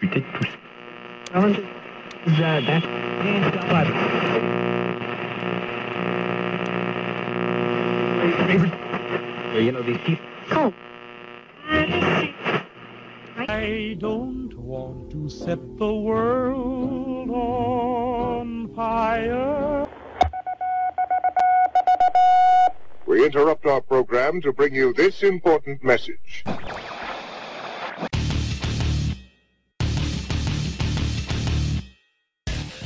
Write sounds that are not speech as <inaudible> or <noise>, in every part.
discuter tout ça. You know, these people. Oh. I don't want to set the world on fire. We interrupt our program to bring you this important message.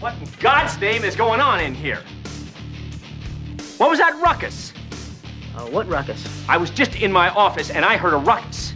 What in God's name is going on in here? What was that ruckus? Uh, what ruckus? I was just in my office and I heard a ruckus.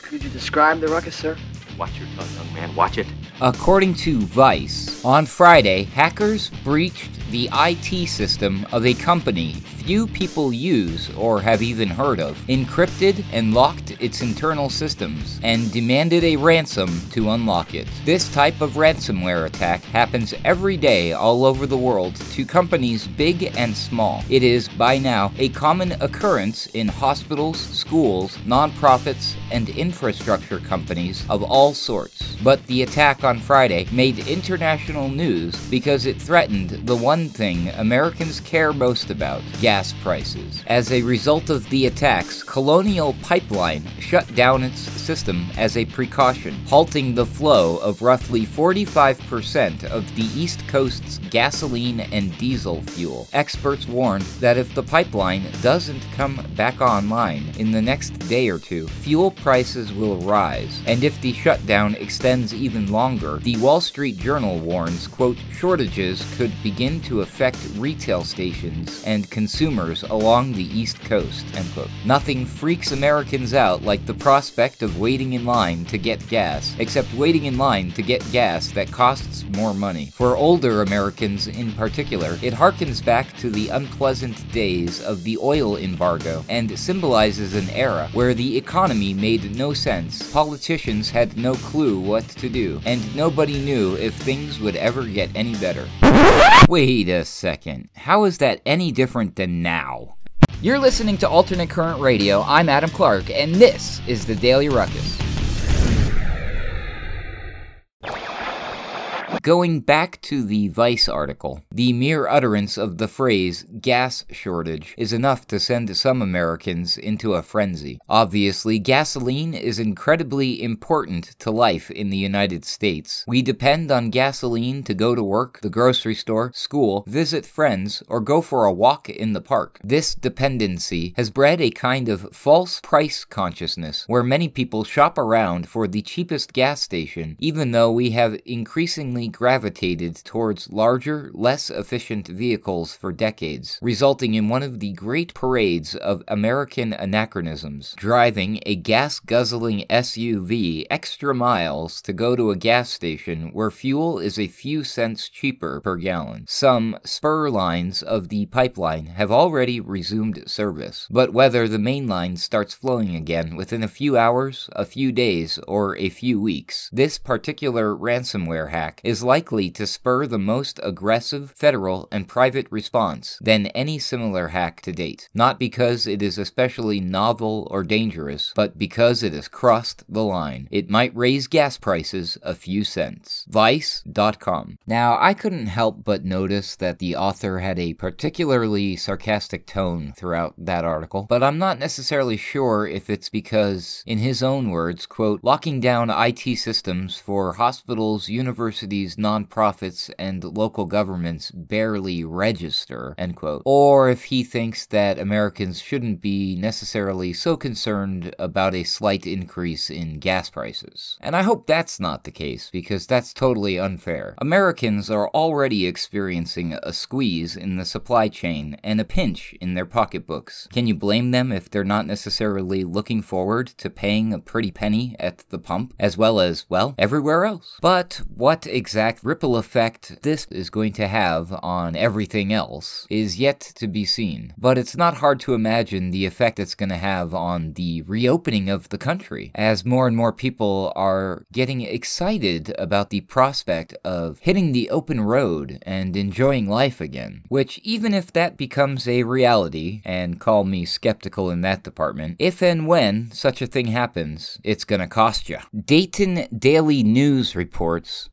Could you describe the ruckus, sir? Watch your tongue, young man. Watch it. According to Vice, on Friday, hackers breached the IT system of a company few people use or have even heard of, encrypted and locked its internal systems, and demanded a ransom to unlock it. This type of ransomware attack happens every day all over the world to companies big and small. It is, by now, a common occurrence in hospitals, schools, nonprofits, and infrastructure companies of all sorts. But the attack on Friday made international news because it threatened the one thing Americans care most about gas prices. As a result of the attacks, Colonial Pipeline shut down its system as a precaution, halting the flow of roughly 45% of the East Coast's gasoline and diesel fuel. Experts warned that if the pipeline doesn't come back online in the next day or two, fuel prices will rise. And if the shutdown extends even longer, the Wall Street Journal warns, quote, shortages could begin to affect retail stations and consumers along the East Coast. Nothing freaks Americans out like the prospect of waiting in line to get gas, except waiting in line to get gas that costs more money. For older Americans in particular, it harkens back to the unpleasant days of the oil embargo and symbolizes an era where the economy made no sense, politicians had no clue what to do, and nobody knew if things would ever get any better. <laughs> Wait a second. How is that any different than now? You're listening to Alternate Current Radio. I'm Adam Clark, and this is the Daily Ruckus. Going back to the Vice article, the mere utterance of the phrase gas shortage is enough to send some Americans into a frenzy. Obviously, gasoline is incredibly important to life in the United States. We depend on gasoline to go to work, the grocery store, school, visit friends, or go for a walk in the park. This dependency has bred a kind of false price consciousness where many people shop around for the cheapest gas station, even though we have increasingly gravitated towards larger, less efficient vehicles for decades, resulting in one of the great parades of American anachronisms driving a gas guzzling SUV extra miles to go to a gas station where fuel is a few cents cheaper per gallon. Some spur lines of the pipeline have already resumed service, but whether the main line starts flowing again within a few hours, a few days, or a few weeks, this particular ransomware hack is likely to spur the most aggressive federal and private response than any similar hack to date. Not because it is especially novel or dangerous, but because it has crossed the line. It might raise gas prices a few cents. Vice.com. Now, I couldn't help but notice that the author had a particularly sarcastic tone throughout that article, but I'm not necessarily sure if it's because, in his own words, quote, locking down IT systems for hospitals, universities, countries nonprofits and local governments barely register, end quote, or if he thinks that Americans shouldn't be necessarily so concerned about a slight increase in gas prices. And I hope that's not the case, because that's totally unfair. Americans are already experiencing a squeeze in the supply chain and a pinch in their pocketbooks. Can you blame them if they're not necessarily looking forward to paying a pretty penny at the pump, as well as, well, everywhere else? But what exact ripple effect this is going to have on everything else is yet to be seen. But it's not hard to imagine the effect it's going to have on the reopening of the country, as more and more people are getting excited about the prospect of hitting the open road and enjoying life again. Which, even if that becomes a reality, and call me skeptical in that department, if and when such a thing happens, it's gonna cost you. Dayton Daily News reports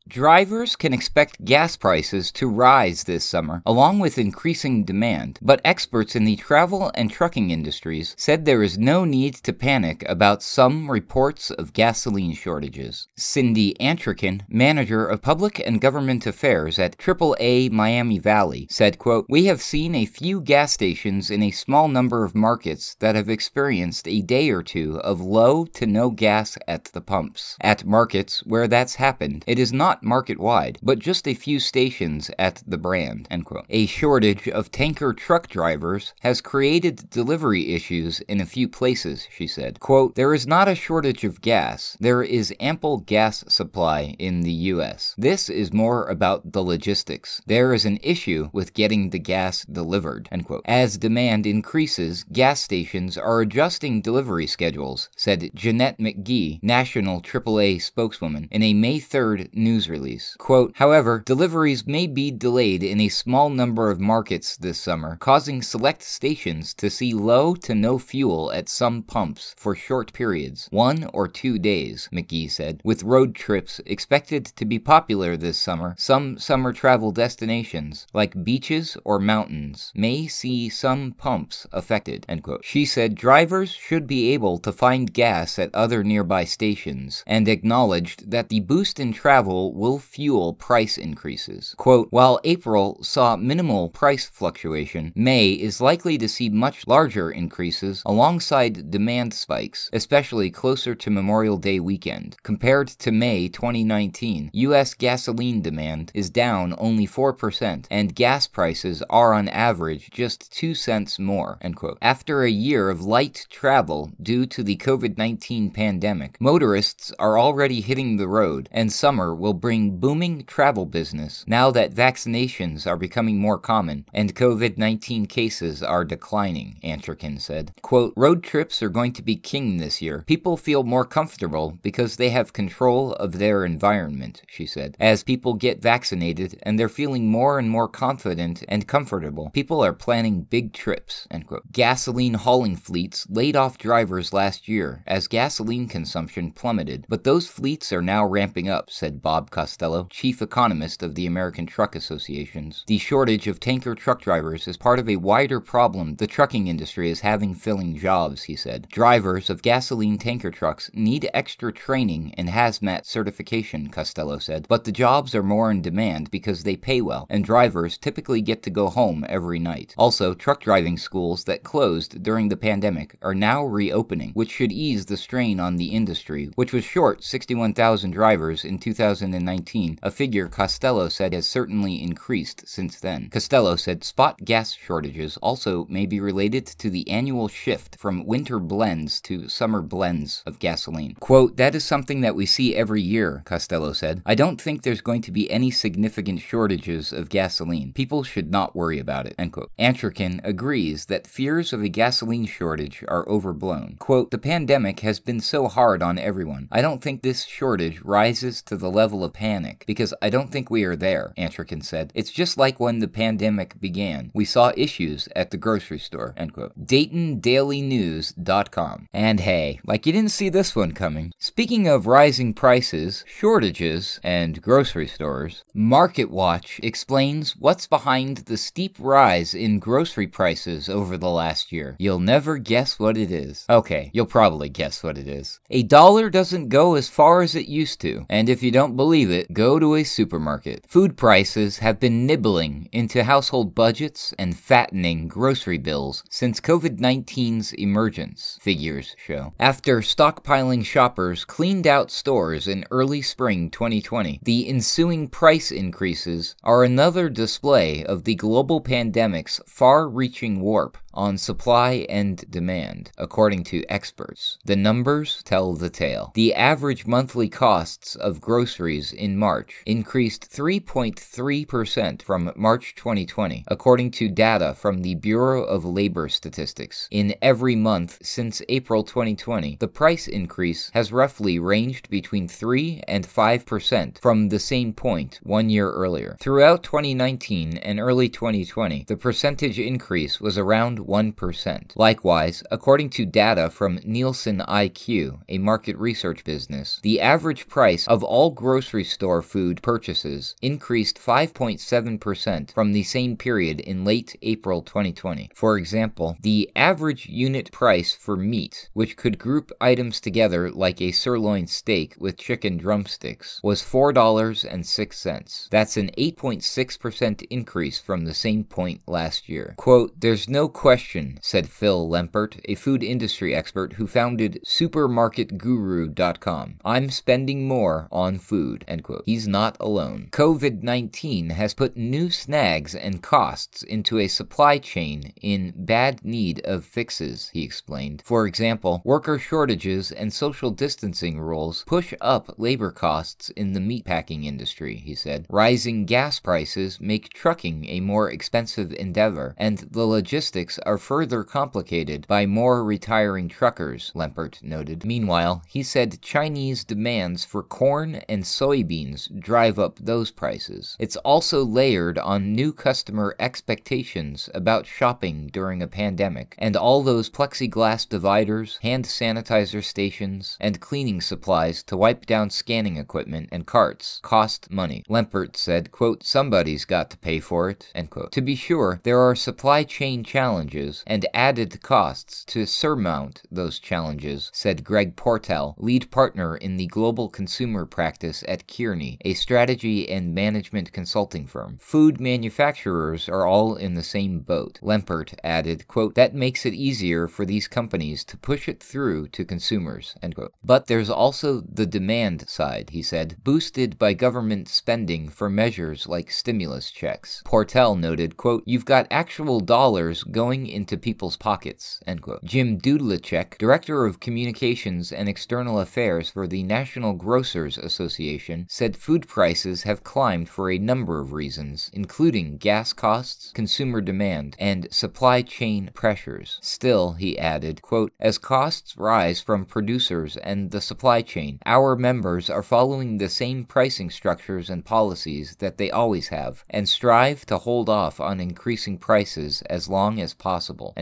drivers can expect gas prices to rise this summer, along with increasing demand, but experts in the travel and trucking industries said there is no need to panic about some reports of gasoline shortages. Cindy Antrican, manager of public and government affairs at AAA Miami Valley, said, quote, We have seen a few gas stations in a small number of markets that have experienced a day or two of low to no gas at the pumps. At markets where that's happened, it is not market wide, but just a few stations at the brand. A shortage of tanker truck drivers has created delivery issues in a few places, she said. Quote, There is not a shortage of gas. There is ample gas supply in the U.S. This is more about the logistics. There is an issue with getting the gas delivered. As demand increases, gas stations are adjusting delivery schedules, said Jeanette McGee, national AAA spokeswoman, in a May 3rd news release. Quote, However, deliveries may be delayed in a small number of markets this summer, causing select stations to see low to no fuel at some pumps for short periods, one or two days, McGee said. With road trips expected to be popular this summer, some summer travel destinations, like beaches or mountains, may see some pumps affected. She said drivers should be able to find gas at other nearby stations, and acknowledged that the boost in travel will fuel price increases. Quote, While April saw minimal price fluctuation, May is likely to see much larger increases alongside demand spikes, especially closer to Memorial Day weekend. Compared to May 2019, U.S. gasoline demand is down only 4%, and gas prices are on average just 2 cents more. End quote. After a year of light travel due to the COVID 19 pandemic, motorists are already hitting the road, and summer will bring booming travel business now that vaccinations are becoming more common and COVID 19 cases are declining, Antrican said. Quote, Road trips are going to be king this year. People feel more comfortable because they have control of their environment, she said. As people get vaccinated and they're feeling more and more confident and comfortable, people are planning big trips, end quote. Gasoline hauling fleets laid off drivers last year as gasoline consumption plummeted, but those fleets are now ramping up, said Bob Costello, chief economist of the American Truck Associations. The shortage of tanker truck drivers is part of a wider problem the trucking industry is having filling jobs, he said. Drivers of gasoline tanker trucks need extra training and hazmat certification, Costello said, but the jobs are more in demand because they pay well, and drivers typically get to go home every night. Also, truck driving schools that closed during the pandemic are now reopening, which should ease the strain on the industry, which was short 61,000 drivers in 2019, a figure Costello said has certainly increased since then. Costello said spot gas shortages also may be related to the annual shift from winter blends to summer blends of gasoline. Quote, that is something that we see every year, Costello said. I don't think there's going to be any significant shortages of gasoline. People should not worry about it, end quote. Antrican agrees that fears of a gasoline shortage are overblown. Quote, the pandemic has been so hard on everyone. I don't think this shortage rises to the level of panic because I don't think we are there, Antrican said. It's just like when the pandemic began. We saw issues at the grocery store, end quote. DaytonDailyNews.com. And hey, like you didn't see this one coming. Speaking of rising prices, shortages, and grocery stores, MarketWatch explains what's behind the steep rise in grocery prices over the last year. You'll never guess what it is. Okay, you'll probably guess what it is. A dollar doesn't go as far as it used to, and if you don't believe it, go go to a supermarket. Food prices have been nibbling into household budgets and fattening grocery bills since COVID 19's emergence, figures show. After stockpiling shoppers cleaned out stores in early spring 2020, the ensuing price increases are another display of the global pandemic's far reaching warp on supply and demand, according to experts. The numbers tell the tale. The average monthly costs of groceries in March increased 3.3% from March 2020, according to data from the Bureau of Labor Statistics. In every month since April 2020, the price increase has roughly ranged between 3 and 5% from the same point one year earlier. Throughout 2019 and early 2020, the percentage increase was around 1%. Likewise, according to data from Nielsen IQ, a market research business, the average price of all grocery store food purchases increased 5.7% from the same period in late April 2020. For example, the average unit price for meat, which could group items together like a sirloin steak with chicken drumsticks, was $4.06. That's an 8.6% increase from the same point last year. Quote, There's no question, said Phil Lempert, a food industry expert who founded supermarketguru.com. I'm spending more on food, end quote. He's not alone. COVID 19 has put new snags and costs into a supply chain in bad need of fixes, he explained. For example, worker shortages and social distancing rules push up labor costs in the meatpacking industry, he said. Rising gas prices make trucking a more expensive endeavor, and the logistics are further complicated by more retiring truckers, Lempert noted. Meanwhile, he said Chinese demands for corn and soybeans drive up those prices. It's also layered on new customer expectations about shopping during a pandemic, and all those plexiglass dividers, hand sanitizer stations, and cleaning supplies to wipe down scanning equipment and carts cost money. Lempert said, quote, somebody's got to pay for it, end quote. To be sure, there are supply chain challenges and added costs to surmount those challenges, said Greg Portell, lead partner in the global consumer practice at Kearney, a strategy and management consulting firm. Food manufacturers are all in the same boat. Lempert added, quote, that makes it easier for these companies to push it through to consumers, end quote. But there's also the demand side, he said, boosted by government spending for measures like stimulus checks. Portell noted, quote, you've got actual dollars going into people's pockets. Jim Dudlicek, director of communications and external affairs for the National Grocers Association, said food prices have climbed for a number of reasons, including gas costs, consumer demand, and supply chain pressures. Still, he added, quote, as costs rise from producers and the supply chain, our members are following the same pricing structures and policies that they always have, and strive to hold off on increasing prices as long as possible.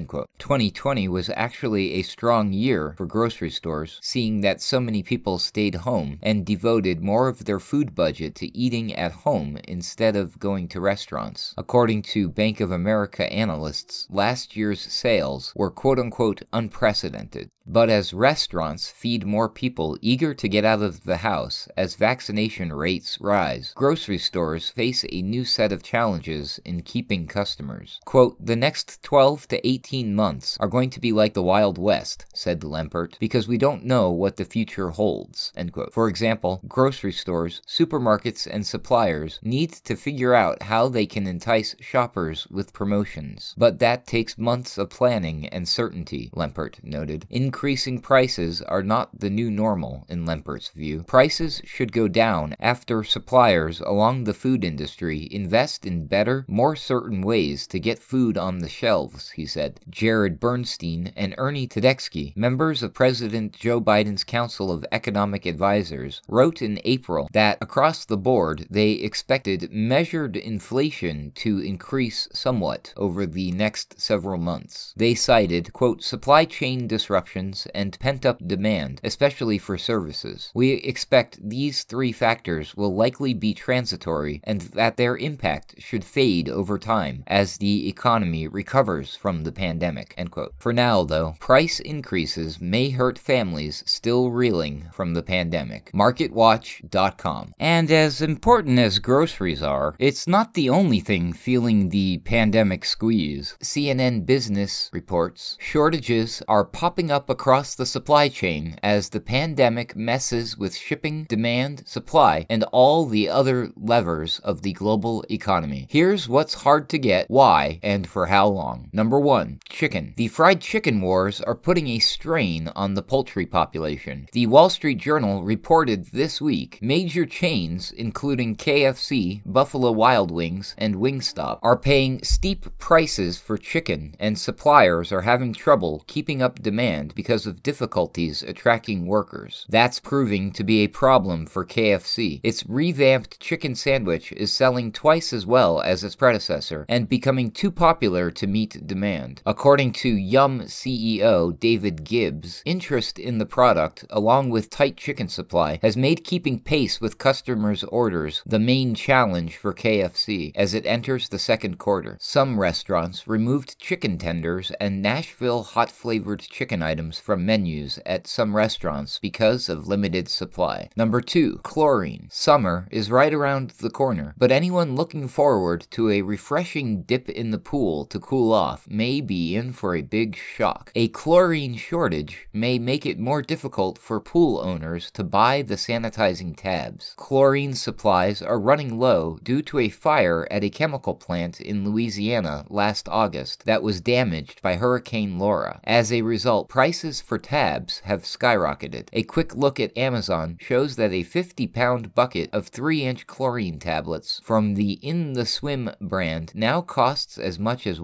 Quote. 2020 was actually a strong year for grocery stores, seeing that so many people stayed home and devoted more of their food budget to eating at home instead of going to restaurants. According to Bank of America analysts, last year's sales were quote unquote unprecedented. But as restaurants feed more people eager to get out of the house as vaccination rates rise, grocery stores face a new set of challenges in keeping customers. Quote, the next 12 to 18 months are going to be like the Wild West, said Lempert, because we don't know what the future holds. For example, grocery stores, supermarkets, and suppliers need to figure out how they can entice shoppers with promotions. But that takes months of planning and certainty, Lempert noted. Increasing prices are not the new normal, in Lempert's view. Prices should go down after suppliers along the food industry invest in better, more certain ways to get food on the shelves, he said. Jared Bernstein and Ernie Tedeschi, members of President Joe Biden's Council of Economic Advisers, wrote in April that across the board they expected measured inflation to increase somewhat over the next several months. They cited, quote, supply chain disruptions and pent up demand, especially for services. We expect these three factors will likely be transitory and that their impact should fade over time as the economy recovers from the pandemic. End quote. For now, though, price increases may hurt families still reeling from the pandemic. MarketWatch.com. And as important as groceries are, it's not the only thing feeling the pandemic squeeze. CNN Business reports shortages are popping up across the supply chain as the pandemic messes with shipping, demand, supply, and all the other levers of the global economy. Here's what's hard to get, why, and for how long. Number one, chicken. The fried chicken wars are putting a strain on the poultry population. The Wall Street Journal reported this week major chains, including KFC, Buffalo Wild Wings, and Wingstop, are paying steep prices for chicken, and suppliers are having trouble keeping up demand because of difficulties attracting workers. That's proving to be a problem for KFC. Its revamped chicken sandwich is selling twice as well as its predecessor and becoming too popular to meet demand. According to Yum CEO David Gibbs, interest in the product, along with tight chicken supply, has made keeping pace with customers' orders the main challenge for KFC as it enters the second quarter. Some restaurants removed chicken tenders and Nashville hot flavored chicken items from menus at some restaurants because of limited supply. Number two, chlorine. Summer is right around the corner, but anyone looking forward to a refreshing dip in the pool to cool off may be in for a big shock. A chlorine shortage may make it more difficult for pool owners to buy the sanitizing tabs. Chlorine supplies are running low due to a fire at a chemical plant in Louisiana last August that was damaged by Hurricane Laura. As a result, prices for tabs have skyrocketed. A quick look at Amazon shows that a 50 pound bucket of 3 inch chlorine tablets from the In the Swim brand now costs as much as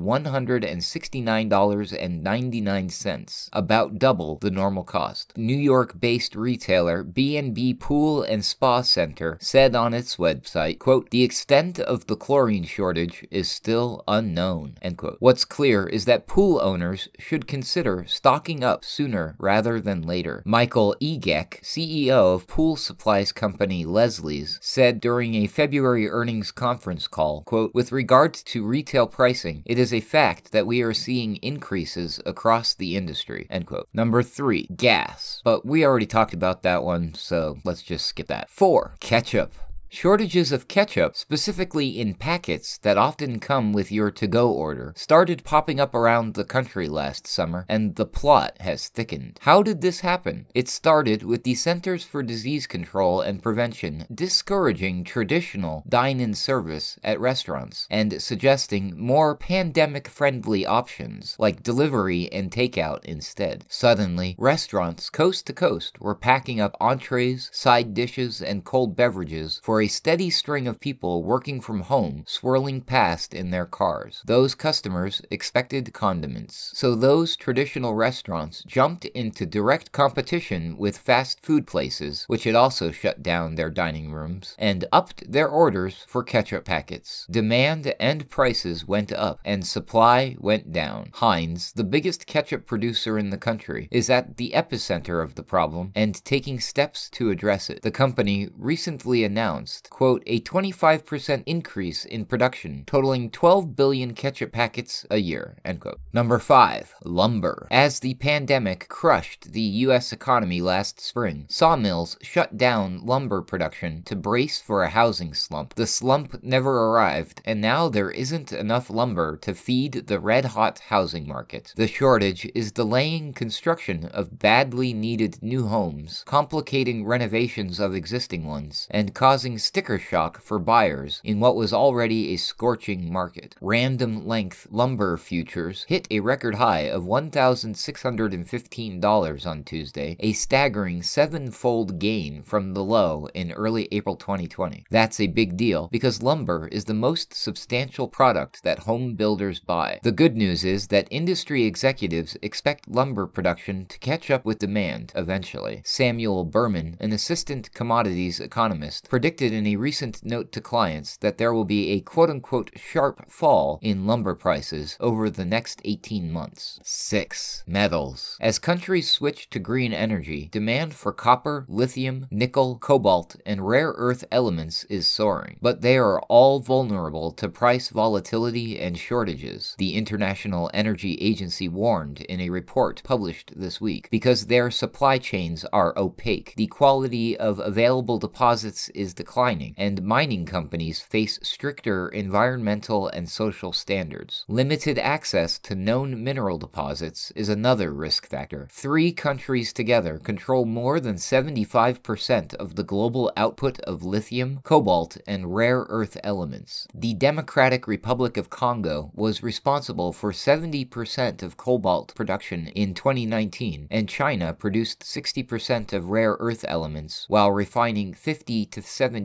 $169.99, about double the normal cost. New York-based retailer B&B Pool and Spa Center said on its website, quote, "The extent of the chlorine shortage is still unknown." End quote. What's clear is that pool owners should consider stocking up sooner rather than later. Michael Egeck, CEO of pool supplies company Leslie's, said during a February earnings conference call, quote, "With regard to retail pricing, it is a fact that we are seeing increases across the industry." End quote. Number 3, gas. But we already talked about that one, so let's just skip that. 4, ketchup. Shortages of ketchup, specifically in packets that often come with your to go order, started popping up around the country last summer, and the plot has thickened. How did this happen? It started with the Centers for Disease Control and Prevention discouraging traditional dine in service at restaurants and suggesting more pandemic friendly options like delivery and takeout instead. Suddenly, restaurants coast to coast were packing up entrees, side dishes, and cold beverages for a steady string of people working from home swirling past in their cars. Those customers expected condiments, so those traditional restaurants jumped into direct competition with fast food places, which had also shut down their dining rooms, and upped their orders for ketchup packets. Demand and prices went up, and supply went down. Heinz, the biggest ketchup producer in the country, is at the epicenter of the problem and taking steps to address it. The company recently announced, quote, a 25% increase in production, totaling 12 billion ketchup packets a year, end quote. Number 5. Lumber. As the pandemic crushed the U.S. economy last spring, sawmills shut down lumber production to brace for a housing slump. The slump never arrived, and now there isn't enough lumber to feed the red hot housing market. The shortage is delaying construction of badly needed new homes, complicating renovations of existing ones, and causing sticker shock for buyers in what was already a scorching market. Random length lumber futures hit a record high of $1,615 on Tuesday, a staggering seven-fold gain from the low in early April 2020. That's a big deal because lumber is the most substantial product that home builders buy. The good news is that industry executives expect lumber production to catch up with demand eventually. Samuel Burman, an assistant commodities economist, predicted in a recent note to clients that there will be a quote unquote sharp fall in lumber prices over the next 18 months. 6. Metals. As countries switch to green energy, demand for copper, lithium, nickel, cobalt, and rare earth elements is soaring, but they are all vulnerable to price volatility and shortages, the International Energy Agency warned in a report published this week, because their supply chains are opaque. The quality of available deposits is declining declining, and mining companies face stricter environmental and social standards. Limited access to known mineral deposits is another risk factor. Three countries together control more than 75% of the global output of lithium, cobalt, and rare earth elements. The Democratic Republic of Congo was responsible for 70% of cobalt production in 2019, and China produced 60% of rare earth elements while refining 50 to 70%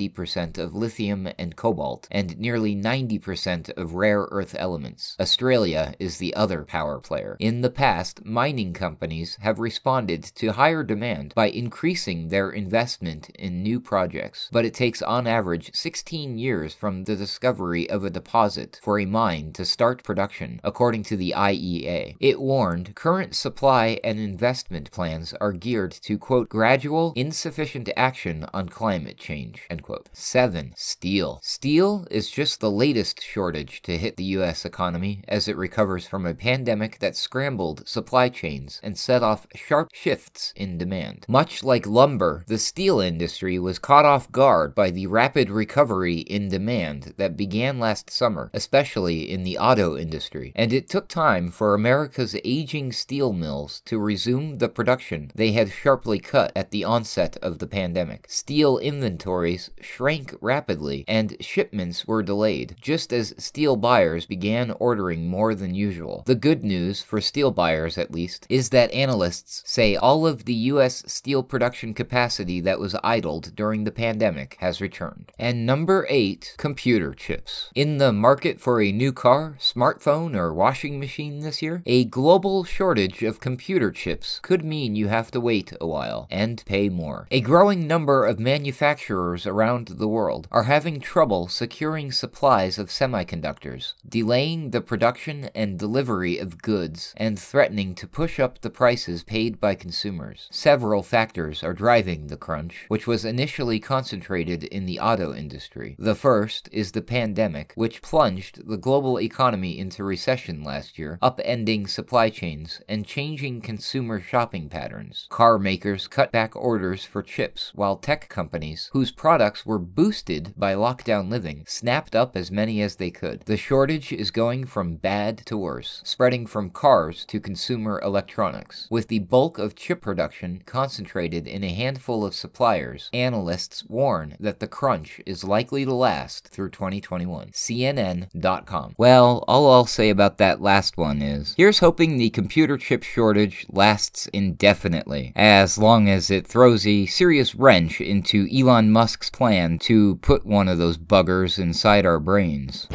of lithium and cobalt and nearly 90% of rare earth elements. Australia is the other power player. In the past, mining companies have responded to higher demand by increasing their investment in new projects, but it takes on average 16 years from the discovery of a deposit for a mine to start production, according to the IEA. It warned current supply and investment plans are geared to, quote, gradual, insufficient action on climate change, end quote. 7. Steel. Steel is just the latest shortage to hit the U.S. economy as it recovers from a pandemic that scrambled supply chains and set off sharp shifts in demand. Much like lumber, the steel industry was caught off guard by the rapid recovery in demand that began last summer, especially in the auto industry, and it took time for America's aging steel mills to resume the production they had sharply cut at the onset of the pandemic. Steel inventories shrank rapidly and shipments were delayed, just as steel buyers began ordering more than usual. The good news, for steel buyers at least, is that analysts say all of the U.S. steel production capacity that was idled during the pandemic has returned. And number 8, computer chips. In the market for a new car, smartphone, or washing machine this year, a global shortage of computer chips could mean you have to wait a while and pay more. A growing number of manufacturers around the world are having trouble securing supplies of semiconductors, delaying the production and delivery of goods, and threatening to push up the prices paid by consumers. Several factors are driving the crunch, which was initially concentrated in the auto industry. The first is the pandemic, which plunged the global economy into recession last year, upending supply chains and changing consumer shopping patterns. Car makers cut back orders for chips, while tech companies, whose products were boosted by lockdown living, snapped up as many as they could. The shortage is going from bad to worse, spreading from cars to consumer electronics. With the bulk of chip production concentrated in a handful of suppliers, analysts warn that the crunch is likely to last through 2021. CNN.com. Well, all I'll say about that last one is here's hoping the computer chip shortage lasts indefinitely, as long as it throws a serious wrench into Elon Musk's plan to put one of those buggers inside our brains.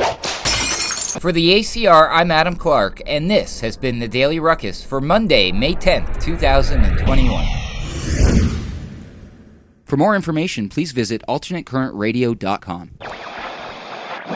For the ACR, I'm Adam Clark, and this has been the Daily Ruckus for Monday, May 10th, 2021. For more information, please visit alternatecurrentradio.com.